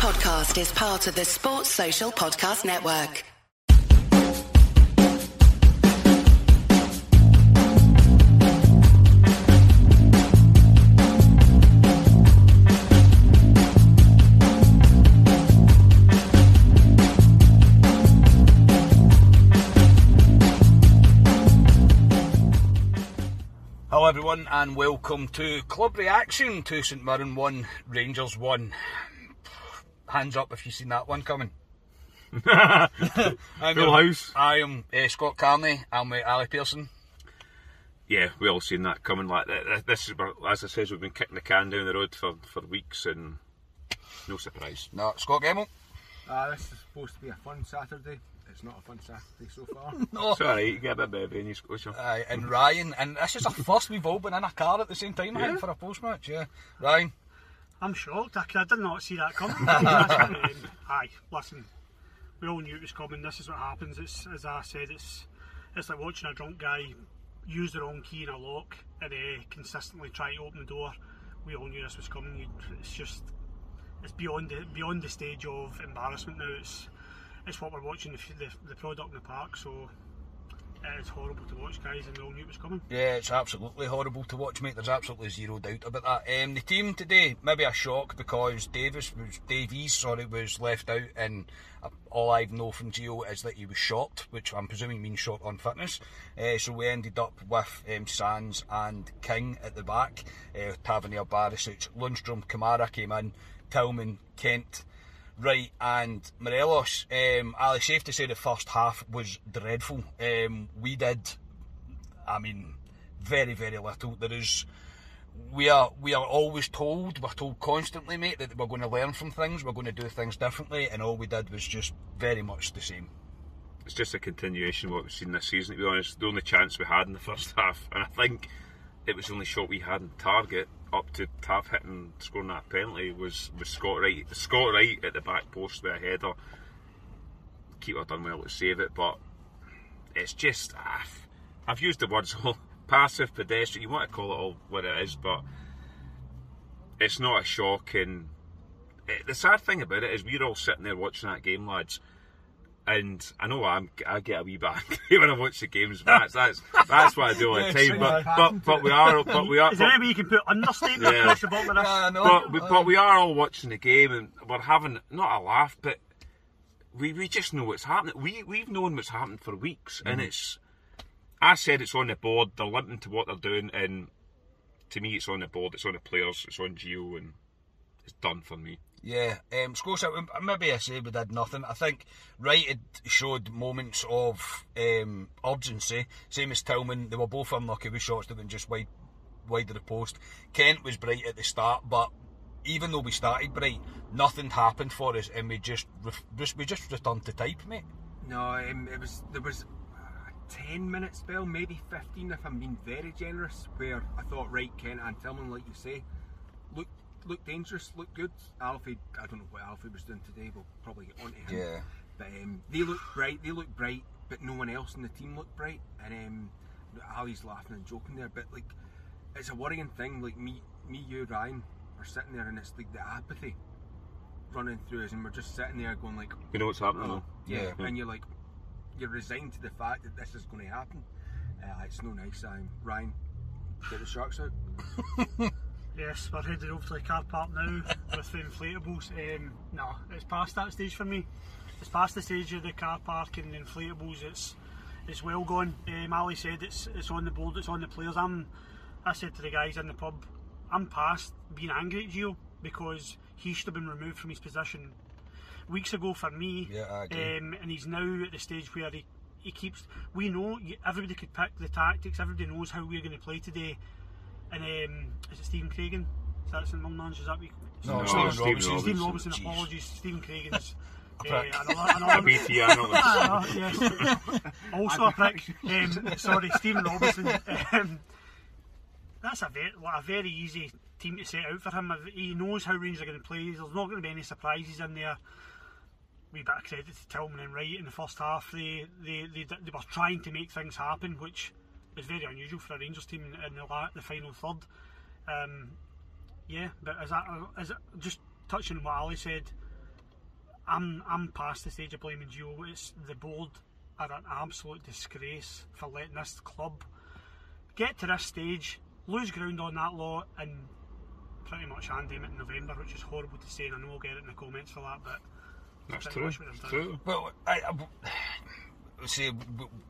podcast is part of the Sports Social Podcast Network. Hello, everyone, and welcome to Club Reaction to St Mirren 1, Rangers 1. Hands up if you've seen that one coming. I'm Full your- house. I am uh, Scott Carney. I'm with Ali Pearson. Yeah, we all seen that coming. Like th- th- this is, as I says, we've been kicking the can down the road for, for weeks, and no surprise. No, Scott Gemmell. Uh, this is supposed to be a fun Saturday. It's not a fun Saturday so far. No. It's alright, you get a bit bevy in your Scotia. Aye, and Ryan, and this is our first we've all been in a car at the same time, I think, for a post match. Yeah, Ryan. I'm shocked. I, I did not see that coming. Aye, listen, we all knew it was coming. This is what happens. It's as I said, it's it's like watching a drunk guy use the wrong key in a lock and uh, consistently try to open the door. We all knew this was coming. You- It's just it's beyond the beyond the stage of embarrassment now. It's it's what we're watching the, the, the product in the park. So it is horrible to watch, guys, and we all knew it was coming. Yeah, it's absolutely horrible to watch, mate. There's absolutely zero doubt about that. Um, the team today, maybe a shock because Davis was Davies, sorry, was left out, and uh, all I know from Gio is that he was shot, which I'm presuming means shot on fitness. Uh, so we ended up with um, Sands and King at the back, uh, Tavernier, Barisic, Lundstram, Kamara came in, Tillman, Kent. Right, and Morelos, um, Ali, safe to say the first half was dreadful. Um, we did I mean, very, very little. There is, we are, we are always told, we're told constantly, mate, that we're going to learn from things, we're going to do things differently, and all we did was just very much the same. It's just a continuation of what we've seen this season, to be honest. The only chance we had in the first half, and I think it was the only shot we had in target up to Tav hitting, scoring that penalty, was, was Scott Wright. Scott Wright at the back post with a header. Keeper done well to save it, but it's just. ah, I've used the words all passive, pedestrian, you want to call it all what it is, but it's not a shock. And it, the sad thing about it is we're all sitting there watching that game, lads. And I know I'm, I get a wee bit angry when I watch the games, but that's that's, that's what I do all the Yes, time. But, but but we are but we are Is there any way you can put understatement Yeah. across the bottom of this? Yeah, no, but, we, but we are all watching the game and we're having not a laugh, but we, we just know what's happening. We we've known what's happened for weeks, and mm-hmm. it's. I said it's on the board. They're limping to what they're doing, and to me, it's on the board. It's on the players. It's on Gio, and it's done for me. Yeah, um, Scotia, um, maybe I say we did nothing. I think Wright had showed moments of um, urgency, same as Tillman. They were both unlucky with shots that went just wide, wide of the post. Kent was bright at the start, but even though we started bright, nothing happened for us, and we just we just returned to type, mate. no, um, it was there was a ten minute spell, maybe fifteen if I'm being very generous, where I thought right Kent and Tillman, like you say, looked looked dangerous, looked good. Alfie, I don't know what Alfie was doing today. We'll probably get onto him. Yeah. But um, they looked bright. They looked bright, but no one else in the team looked bright. And um, Ali's laughing and joking there, but like it's a worrying thing. Like me, me, you, Ryan, are sitting there, and it's like the apathy running through us, and we're just sitting there going like, You know what's happening, oh, though? yeah. Yeah. and you're like, you're resigned to the fact that this is going to happen. Uh, it's no nice. Um, Ryan, get the sharks out. Yes, we're headed over to the car park now with the inflatables. Um, no, it's past that stage for me. It's past the stage of the car park and the inflatables. It's it's well gone. Um, Ali said it's it's on the board. It's on the players. I'm. I said to the guys in the pub, I'm past being angry at Gio because he should have been removed from his position weeks ago for me. Yeah. Um, and he's now at the stage where he, he keeps. We know everybody could pick the tactics. Everybody knows how we're going to play today. And um, is it Stephen Craigan? Is that St Mulnange? Is that we? No, No, Stephen Stephen Robinson. Stephen Robinson, Robinson. jeez. Apologies, Stephen Craigan's. uh, prick. another, another, BT analyst. Ah, yes. also a prick. Um, sorry, Stephen Robinson. Um, that's a very, like, a very easy team to set out for him. He knows how Rangers are going to play. There's not going to be any surprises in there. We bit of credit to Tillman and Wright in the first half. They, they, they, they were trying to make things happen, which is very unusual for a Rangers team in, the, la- the final third. Um, yeah, but is that is it, just touching on what Ali said? I'm I'm past the stage of blaming Gio. It's the board are an absolute disgrace for letting this club get to this stage, lose ground on that law, and pretty much hand him it in November, which is horrible to say, and I know I'll get it in the comments for that, but That's true. what. True. Well, I, I say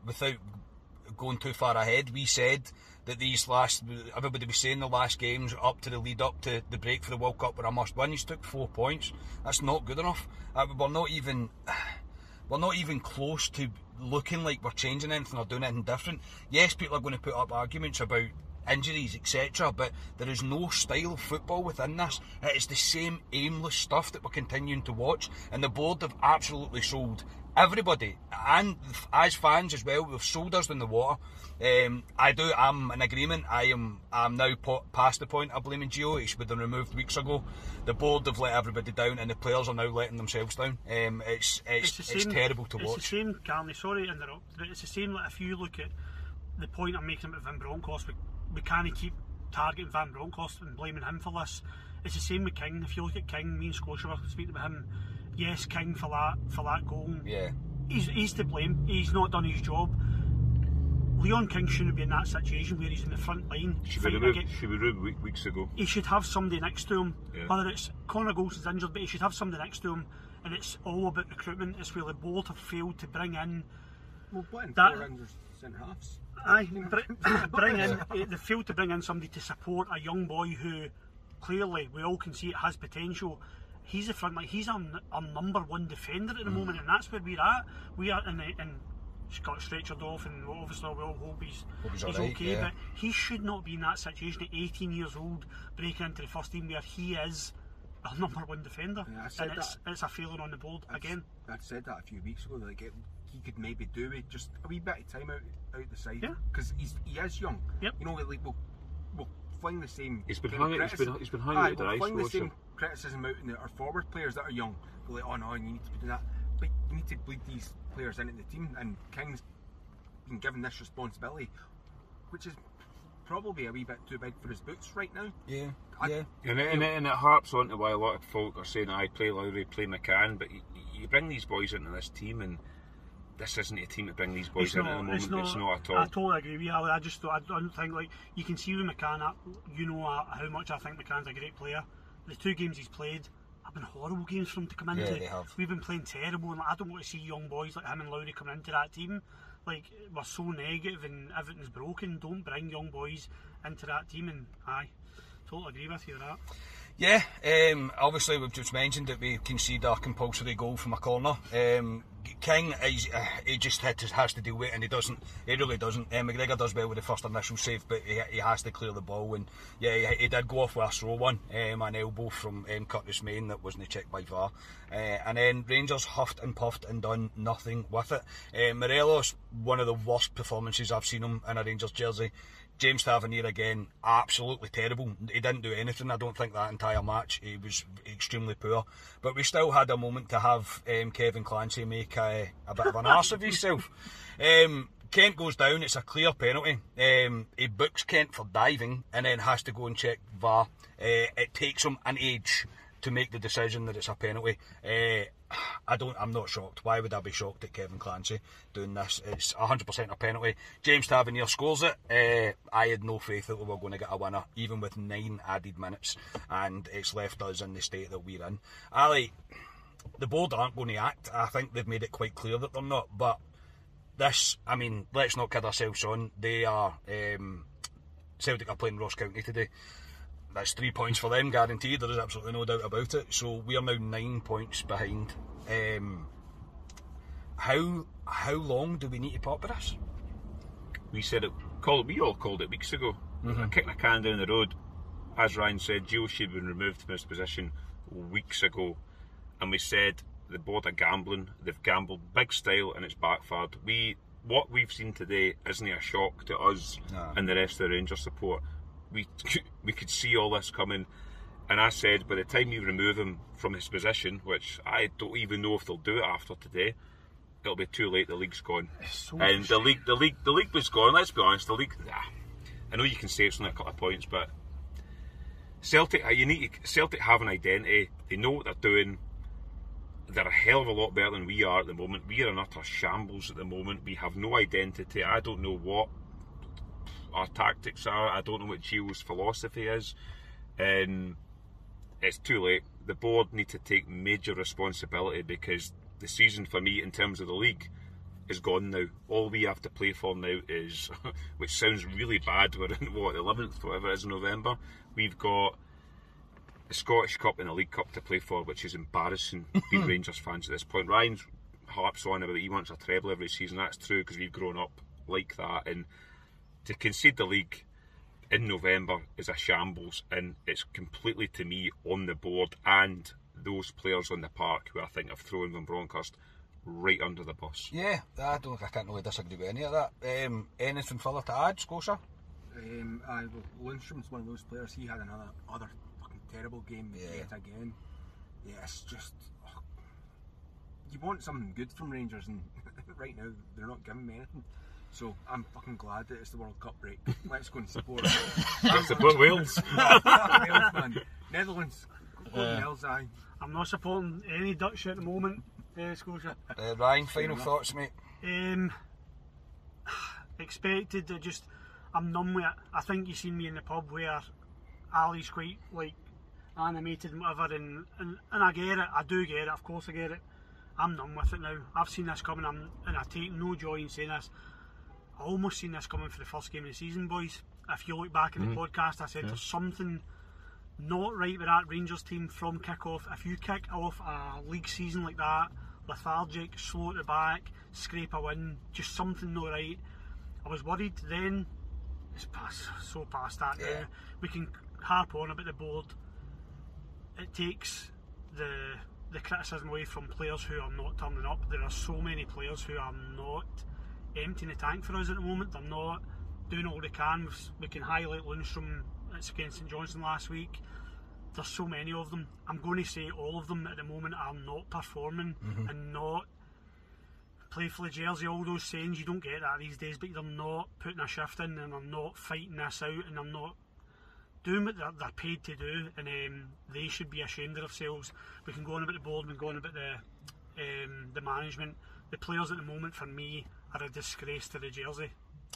without going too far ahead, we said that these last everybody was saying the last games up to the lead up to the break for the World Cup were a must win. He's took four points. That's not good enough. Uh, we're not even we're not even close to looking like we're changing anything or doing anything different. Yes, people are going to put up arguments about injuries, etc. But there is no style of football within this. It is the same aimless stuff that we're continuing to watch, and the board have absolutely sold everybody, and as fans as well, we've sold us in the water. Um, I do. I'm in agreement. I am. I'm now past the point of blaming Gio. He should have been removed weeks ago. The board have let everybody down, and the players are now letting themselves down. Um, it's it's it's, same- terrible to it's watch. It's the same, Carney, sorry to interrupt, but it's the same like if you look at the point I'm making about Van Bronckhorst, we can't keep targeting Van Bronckhorst and blaming him for this. It's the same with King. If you look at King, me and Scotia were speaking about him. Yes, King for that for that goal. Yeah. He's, he's to blame. He's not done his job. Leon King shouldn't be in that situation where he's in the front line. Should be fighting removed. Should be removed week, weeks ago. he should have somebody next to him. Yeah. Whether it's Connor Goldson's injured, but he should have somebody next to him. And it's all about recruitment. It's where the board have failed to bring in. Well, putting That- four under centre halves. Aye, br- bring in. eh, They failed to bring in somebody to support a young boy who clearly we all can see it has potential. He's a front line. He's our, our number one defender at the moment, and that's where we're at. We are in the in. Got stretchered off, and obviously we all hope he's, Hope he's he's alright, okay. yeah. But he should not be in that situation at 18 years old, breaking into the first team where he is our number one defender, Yeah, I and it's it's a failing on the board again. I said that a few weeks ago. It, he could maybe do it just a wee bit of time out out the side Yeah. because he's he is young. Yep. You know, like we'll we'll fling the same. He's been kind of hung out- he's been- criticism- he's been hung Aye, out we'll ice, fling the Wilson. same criticism out in the, our forward players that are young. Go like, oh no, you need to be doing that. But you need to bleed these players into the team, and King's been given this responsibility, which is probably a wee bit too big for his boots right now. Yeah. I- Yeah. And it, and, it, and it harps on to why a lot of folk are saying, I play Lowry, play McCann, but you, you bring these boys into this team and this isn't a team to bring these boys It's in not, at the moment. it's not, It's not at all. I totally agree with you. Ali. I just I don't think like you can see with McCann. uh, You know uh, how much I think McCann's a great player. The two games he's played have been horrible games for him to come into. Yeah, they have. We've been playing terrible, and like, I don't want to see young boys like him and Lowry coming into that team. Like we're so negative and everything's broken. Don't bring young boys into that team. And aye, totally agree with you with that. Yeah, um, obviously we've just mentioned that we concede a compulsory goal from a corner. Um, King, uh, he just had to, has to deal with it, and he doesn't. He really doesn't. Um, McGregor does well with the first initial save, but he, he has to clear the ball. And yeah, he, he did go off with a slow one, um, an elbow from um, Curtis Main that wasn't checked by VAR. Uh, and then Rangers huffed and puffed and done nothing with it. Uh, Morelos, one of the worst performances I've seen him in a Rangers jersey. James Tavernier again, absolutely terrible. He didn't do anything, I don't think, that entire match. He was extremely poor. But we still had a moment to have um, Kevin Clancy make a, a bit of an arse of himself. Um, Kent goes down, it's a clear penalty. Um, he books Kent for diving and then has to go and check VAR. Uh, it takes him an age to make the decision that it's a penalty. Uh, I don't. I'm not shocked. Why would I be shocked at Kevin Clancy doing this? It's 100% a penalty. James Tavernier scores it. Uh, I had no faith that we were going to get a winner, even with nine added minutes, and it's left us in the state that we're in. Ali, the board aren't going to act. I think they've made it quite clear that they're not. But this, I mean, let's not kid ourselves on. They are. Um, Celtic are playing Ross County today. That's three points for them, guaranteed. There is absolutely no doubt about it. So we are now nine points behind. Um, how how long do we need to pop with this? we said it, called, we all called it weeks ago. Mm-hmm. Kicking a can down the road. As Ryan said, Gio should have been removed from his position weeks ago. And we said the board are gambling. They've gambled big style and it's backfired. We what we've seen today isn't a shock to us No. and the rest of the Rangers support. We we could see all this coming. And I said by the time you remove him from his position, which I don't even know if they'll do it after today, it'll be too late. The league's gone, so and the league, the league, the league was gone. Let's be honest, the league. ah, I know you can say it's only a couple of points, but Celtic, uh, you need Celtic have an identity. They know what they're doing. they're a hell of a lot better than we are at the moment. We are in utter shambles at the moment. We have no identity. I don't know what our tactics are. I don't know what Gio's philosophy is. And it's too late. The board need to take major responsibility because the season for me, in terms of the league, is gone now. All we have to play for now is, which sounds really bad, we're in what, the 11th, whatever it is in November. We've got the Scottish Cup and the League Cup to play for, which is embarrassing being Rangers fans at this point. Ryan's harps on about he wants a treble every season. That's true because we've grown up like that. And to concede the league in November is a shambles, and it's completely to me on the board and those players on the park who I think have thrown Van Bronckhorst right under the bus. Yeah, I don't. I can't really disagree with any of that. Um, anything further to add, Scotia? Um, I, well, Lundstram's one of those players. He had another other fucking terrible game Yeah. yet again. Yeah, it's just oh, you want something good from Rangers, and right now they're not giving me anything. So I'm fucking glad that it's the World Cup break. Let's go and support. Let's support Wales. Wales, man. Netherlands. Go Wales, aye. I'm not supporting any Dutch at the moment, uh, Scotia. Uh, Ryan, final enough. thoughts, mate. Um, expected to just, I'm numb with it. I think you've seen me in the pub where Ali's quite like animated and whatever, and, and, and I get it. I do get it. Of course, I get it. I'm numb with it now. I've seen this coming, I'm, and I take no joy in saying this. I almost seen this coming for the first game of the season, boys. If you look back in the mm-hmm. podcast, I said there's something not right with that Rangers team from kick-off. If you kick off a league season like that, lethargic, slow at the back, scrape a win, just something not right. I was worried then. It's past, so past that Yeah. now. We can harp on about the board. It takes the the criticism away from players who are not turning up. There are so many players who are not emptying the tank for us at the moment. They're not doing all they can. We've- can highlight Lundstram it's against St Johnstone last week. There's so many of them. I'm going to say all of them at the moment are not performing and not play for jersey. All those sayings you don't get that these days, but they're not putting a shift in and they're not fighting this out and they're not doing what they're, they're paid to do. And um, they should be ashamed of themselves. We can go on about the board, we can go on about the um, the management. The players at the moment, for me, are a disgrace to the jersey.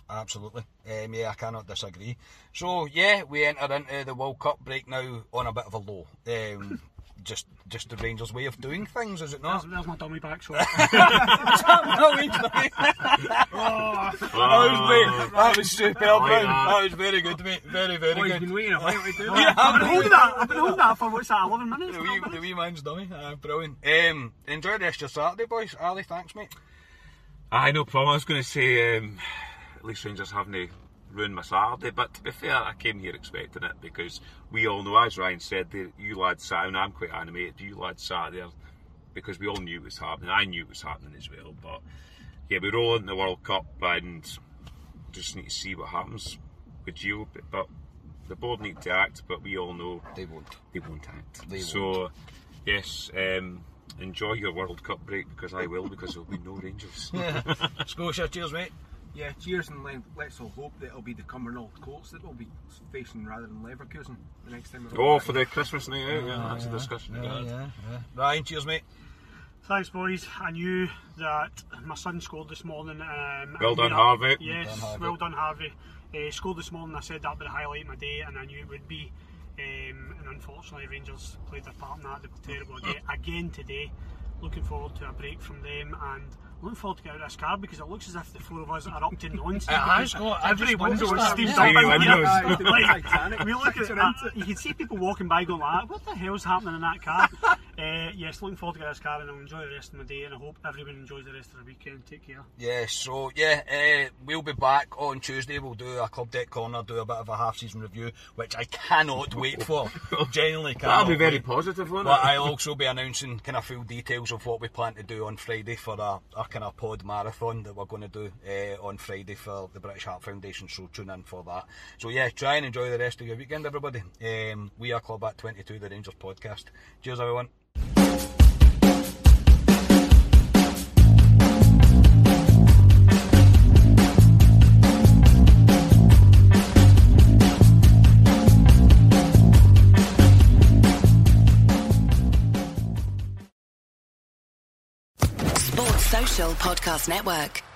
Absolutely. Um, yeah, I cannot disagree. So yeah, we enter into the World Cup break now on a bit of a low. Um, just just the Rangers' way of doing things, is it There's, not? there's my dummy back. So no, wait, sorry. That was great. That was superb, Oh, yeah. That was very good, mate. Very, very Oh, he's good. been waiting a while to do Yeah. I've been holding that. I've been holding that for what's that? 11 minutes. The 12 wee, the wee man's dummy. Uh, brilliant. Um, enjoy the rest of your Saturday, boys. Ali, thanks, mate. Aye, no problem. I was going to say, um, at least Rangers haven't ruined my Saturday, but to be fair, I came here expecting it because we all know, as Ryan said, that you lads sat, and I'm quite animated, you lads sat there because we all knew it was happening. I knew it was happening as well, but yeah, we roll into the World Cup and just need to see what happens with Gio, but, but the board need to act, but we all know They won't. they won't act. They so, yes, um, enjoy your World Cup break because I will because there'll be no Rangers. Scotia, cheers, mate. Yeah, cheers and le- let's all hope that it'll be the Cumbernauld Colts that we'll be facing rather than Leverkusen the next time. we're Oh, all for the Christmas night out, yeah, that's a discussion. Yeah, Yeah, yeah, yeah. Ryan, cheers, mate. Thanks, boys. I knew that my son scored this morning. Um, Well done, that- Harvey. Yes, Well done, Harvey. well done, Harvey. Uh, scored this morning. I said that would highlight my day, and I knew it would be. Um, and unfortunately, Rangers played their part in that. They were terrible again, again today. Looking forward to a break from them and looking forward to get out of this car because it looks as if the four of us are up to nonsense. It has got- every window is steamed up. in windows. here. Aye, the Like, we look at that, you can see people walking by going like, what the hell's happening in that car? Uh, yes, looking forward to get this car and I'll enjoy the rest of my day and I hope everyone enjoys the rest of the weekend. Take care. Yeah, so yeah, uh, we'll be back on Tuesday. We'll do a Club Deck Corner, do a bit of a half season review, which I cannot wait for. Genuinely cannot. That'll be very wait. positive, won't But it? I'll also be announcing kind of full details of what we plan to do on Friday for a, a kind of pod marathon that we're going to do uh, on Friday for the British Heart Foundation. So tune in for that. So yeah, try and enjoy the rest of your weekend, everybody. Um, we are Club at 22, the Rangers podcast. Cheers, everyone. Podcast Network.